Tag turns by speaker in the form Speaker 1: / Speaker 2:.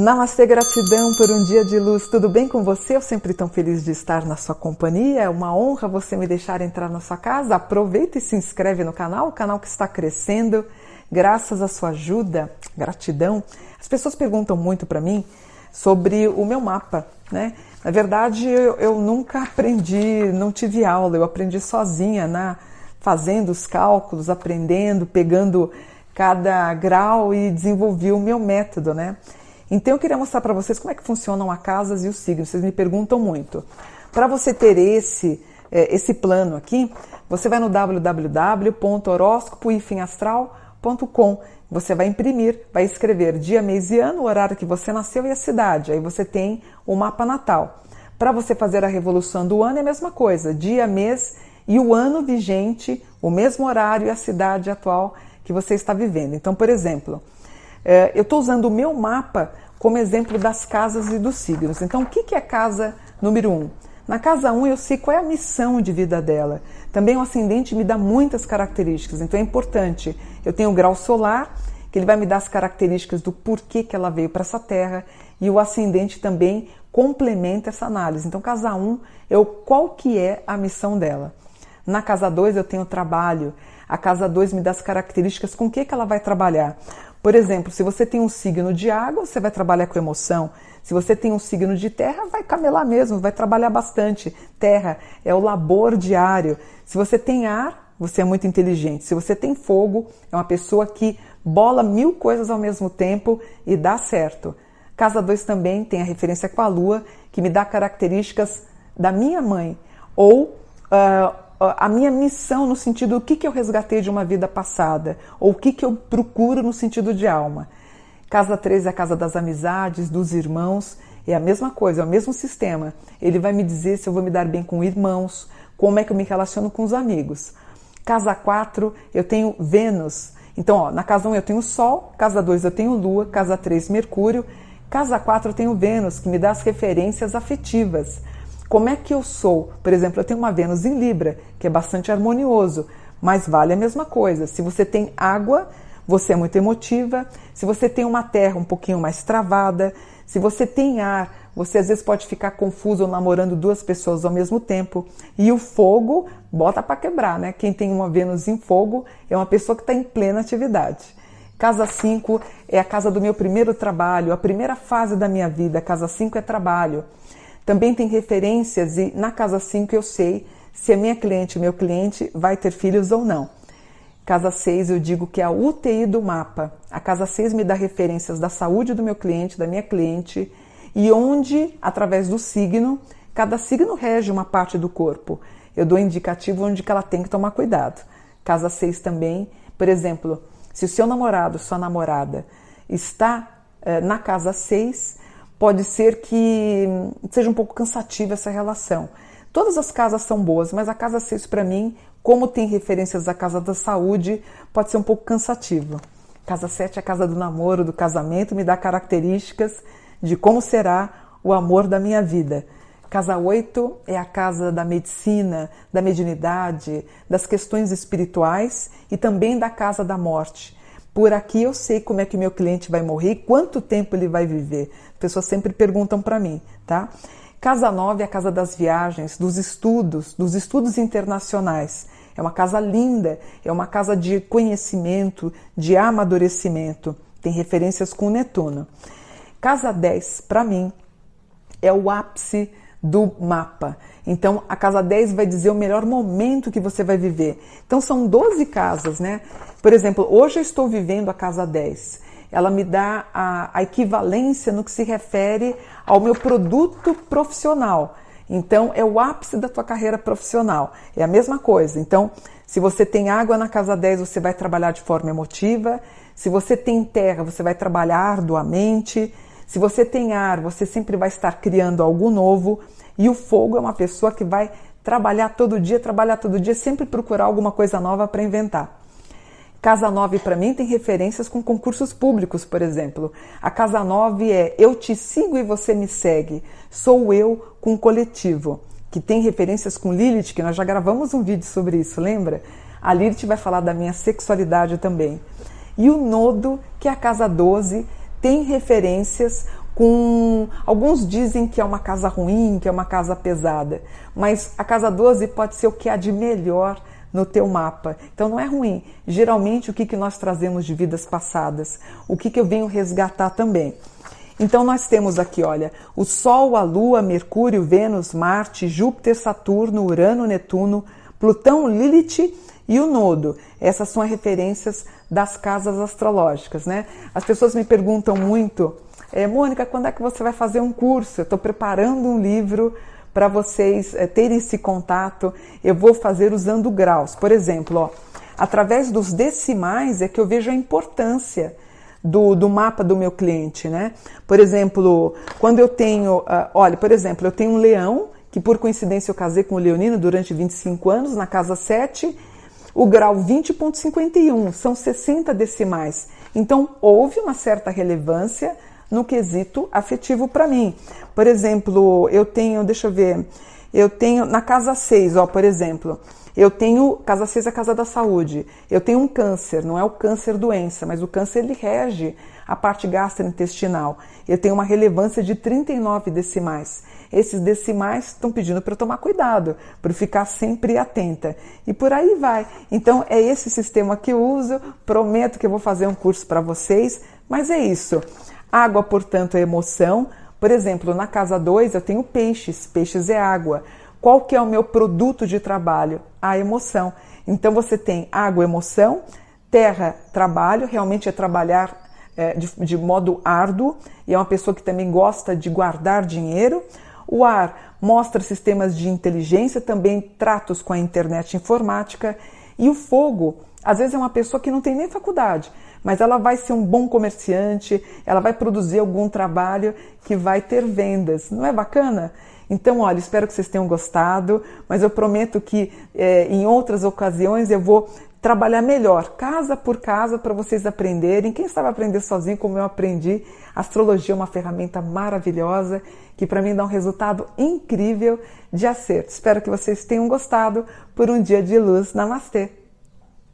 Speaker 1: Namastê, gratidão por um dia de luz. Tudo bem com você? Eu sempre tão feliz de estar na sua companhia. É uma honra você me deixar entrar na sua casa. Aproveita e se inscreve no canal, o canal que está crescendo graças à sua ajuda. Gratidão. As pessoas perguntam muito para mim sobre o meu mapa, né? Na verdade, eu, eu, nunca aprendi, não tive aula, eu aprendi sozinha, né? fazendo os cálculos, aprendendo, pegando cada grau e desenvolvi o meu método, né? Então eu queria mostrar para vocês como é que funcionam as casas e os signos. Vocês me perguntam muito. Para você ter esse é, esse plano aqui, você vai no www.horoscopoifinastral.com. Você vai imprimir, vai escrever dia, mês e ano, o horário que você nasceu e a cidade. Aí você tem o mapa natal. Para você fazer a revolução do ano é a mesma coisa, dia, mês e o ano vigente, o mesmo horário e a cidade atual que você está vivendo. Então, por exemplo, eu estou usando o meu mapa como exemplo das casas e dos signos. Então, o que é casa número 1? Um? Na casa 1 um, eu sei qual é a missão de vida dela. Também o ascendente me dá muitas características, então é importante. Eu tenho o grau solar, que ele vai me dar as características do porquê que ela veio para essa terra, e o ascendente também complementa essa análise. Então, casa 1 um, eu qual que é a missão dela. Na casa 2 eu tenho trabalho. A casa 2 me dá as características com que, que ela vai trabalhar. Por exemplo, se você tem um signo de água, você vai trabalhar com emoção. Se você tem um signo de terra, vai camelar mesmo, vai trabalhar bastante. Terra é o labor diário. Se você tem ar, você é muito inteligente. Se você tem fogo, é uma pessoa que bola mil coisas ao mesmo tempo e dá certo. Casa 2 também tem a referência com a lua, que me dá características da minha mãe. Ou uh, a minha missão no sentido do que, que eu resgatei de uma vida passada, ou o que, que eu procuro no sentido de alma. Casa 3 é a casa das amizades, dos irmãos, é a mesma coisa, é o mesmo sistema. Ele vai me dizer se eu vou me dar bem com irmãos, como é que eu me relaciono com os amigos. Casa 4, eu tenho Vênus. Então, ó, na casa 1 eu tenho Sol, casa 2 eu tenho Lua, casa 3 Mercúrio, casa 4 eu tenho Vênus, que me dá as referências afetivas. Como é que eu sou? Por exemplo, eu tenho uma Vênus em Libra, que é bastante harmonioso, mas vale a mesma coisa. Se você tem água, você é muito emotiva. Se você tem uma terra um pouquinho mais travada, se você tem ar, você às vezes pode ficar confuso namorando duas pessoas ao mesmo tempo. E o fogo bota para quebrar, né? Quem tem uma Vênus em fogo é uma pessoa que está em plena atividade. Casa 5 é a casa do meu primeiro trabalho, a primeira fase da minha vida. Casa 5 é trabalho. Também tem referências e na casa 5 eu sei se a minha cliente, meu cliente, vai ter filhos ou não. Casa 6 eu digo que é a UTI do mapa. A casa 6 me dá referências da saúde do meu cliente, da minha cliente, e onde, através do signo, cada signo rege uma parte do corpo. Eu dou indicativo onde que ela tem que tomar cuidado. Casa 6 também, por exemplo, se o seu namorado, sua namorada está eh, na casa 6, pode ser que seja um pouco cansativa essa relação. Todas as casas são boas, mas a casa 6 para mim, como tem referências à casa da saúde, pode ser um pouco cansativo. Casa 7 é a casa do namoro, do casamento, me dá características de como será o amor da minha vida. Casa 8 é a casa da medicina, da mediunidade, das questões espirituais e também da casa da morte. Por aqui eu sei como é que meu cliente vai morrer, quanto tempo ele vai viver. As pessoas sempre perguntam para mim, tá? Casa 9 é a casa das viagens, dos estudos, dos estudos internacionais. É uma casa linda, é uma casa de conhecimento, de amadurecimento. Tem referências com Netuno. Casa 10, para mim, é o ápice do mapa. Então, a casa 10 vai dizer o melhor momento que você vai viver. Então, são 12 casas, né? Por exemplo, hoje eu estou vivendo a casa 10. Ela me dá a, a equivalência no que se refere ao meu produto profissional. Então, é o ápice da tua carreira profissional. É a mesma coisa. Então, se você tem água na casa 10, você vai trabalhar de forma emotiva. Se você tem terra, você vai trabalhar arduamente. Se você tem ar, você sempre vai estar criando algo novo. E o fogo é uma pessoa que vai trabalhar todo dia, trabalhar todo dia, sempre procurar alguma coisa nova para inventar. Casa 9 para mim tem referências com concursos públicos, por exemplo. A Casa 9 é eu te sigo e você me segue. Sou eu com coletivo, que tem referências com Lilith, que nós já gravamos um vídeo sobre isso, lembra? A Lilith vai falar da minha sexualidade também. E o Nodo, que é a Casa 12, tem referências com alguns dizem que é uma casa ruim, que é uma casa pesada, mas a casa 12 pode ser o que há de melhor no teu mapa. Então não é ruim. Geralmente o que, que nós trazemos de vidas passadas, o que, que eu venho resgatar também. Então nós temos aqui, olha, o Sol, a Lua, Mercúrio, Vênus, Marte, Júpiter, Saturno, Urano, Netuno, Plutão, Lilith e o Nodo. Essas são as referências das casas astrológicas, né? As pessoas me perguntam muito é, Mônica, quando é que você vai fazer um curso? Eu estou preparando um livro para vocês é, terem esse contato. Eu vou fazer usando graus. Por exemplo, ó, através dos decimais é que eu vejo a importância do, do mapa do meu cliente, né? Por exemplo, quando eu tenho, uh, olha, por exemplo, eu tenho um leão, que por coincidência eu casei com o leonino durante 25 anos, na casa 7, o grau 20.51, são 60 decimais. Então, houve uma certa relevância no quesito afetivo para mim. Por exemplo, eu tenho, deixa eu ver, eu tenho na casa 6, ó, por exemplo, eu tenho, casa 6 é a casa da saúde. Eu tenho um câncer, não é o câncer doença, mas o câncer ele rege a parte gastrointestinal. Eu tenho uma relevância de 39 decimais. Esses decimais estão pedindo para eu tomar cuidado, para ficar sempre atenta. E por aí vai. Então é esse sistema que eu uso. Prometo que eu vou fazer um curso para vocês, mas é isso. Água, portanto, é emoção. Por exemplo, na casa 2 eu tenho peixes, peixes é água. Qual que é o meu produto de trabalho? A emoção. Então você tem água, emoção, terra, trabalho, realmente é trabalhar é, de, de modo árduo e é uma pessoa que também gosta de guardar dinheiro. O ar mostra sistemas de inteligência, também tratos com a internet informática. E o fogo, às vezes é uma pessoa que não tem nem faculdade, mas ela vai ser um bom comerciante, ela vai produzir algum trabalho que vai ter vendas. Não é bacana? Então, olha, espero que vocês tenham gostado, mas eu prometo que é, em outras ocasiões eu vou trabalhar melhor, casa por casa, para vocês aprenderem. Quem sabe aprender sozinho, como eu aprendi, astrologia é uma ferramenta maravilhosa que para mim dá um resultado incrível de acerto. Espero que vocês tenham gostado por um dia de luz. Namastê!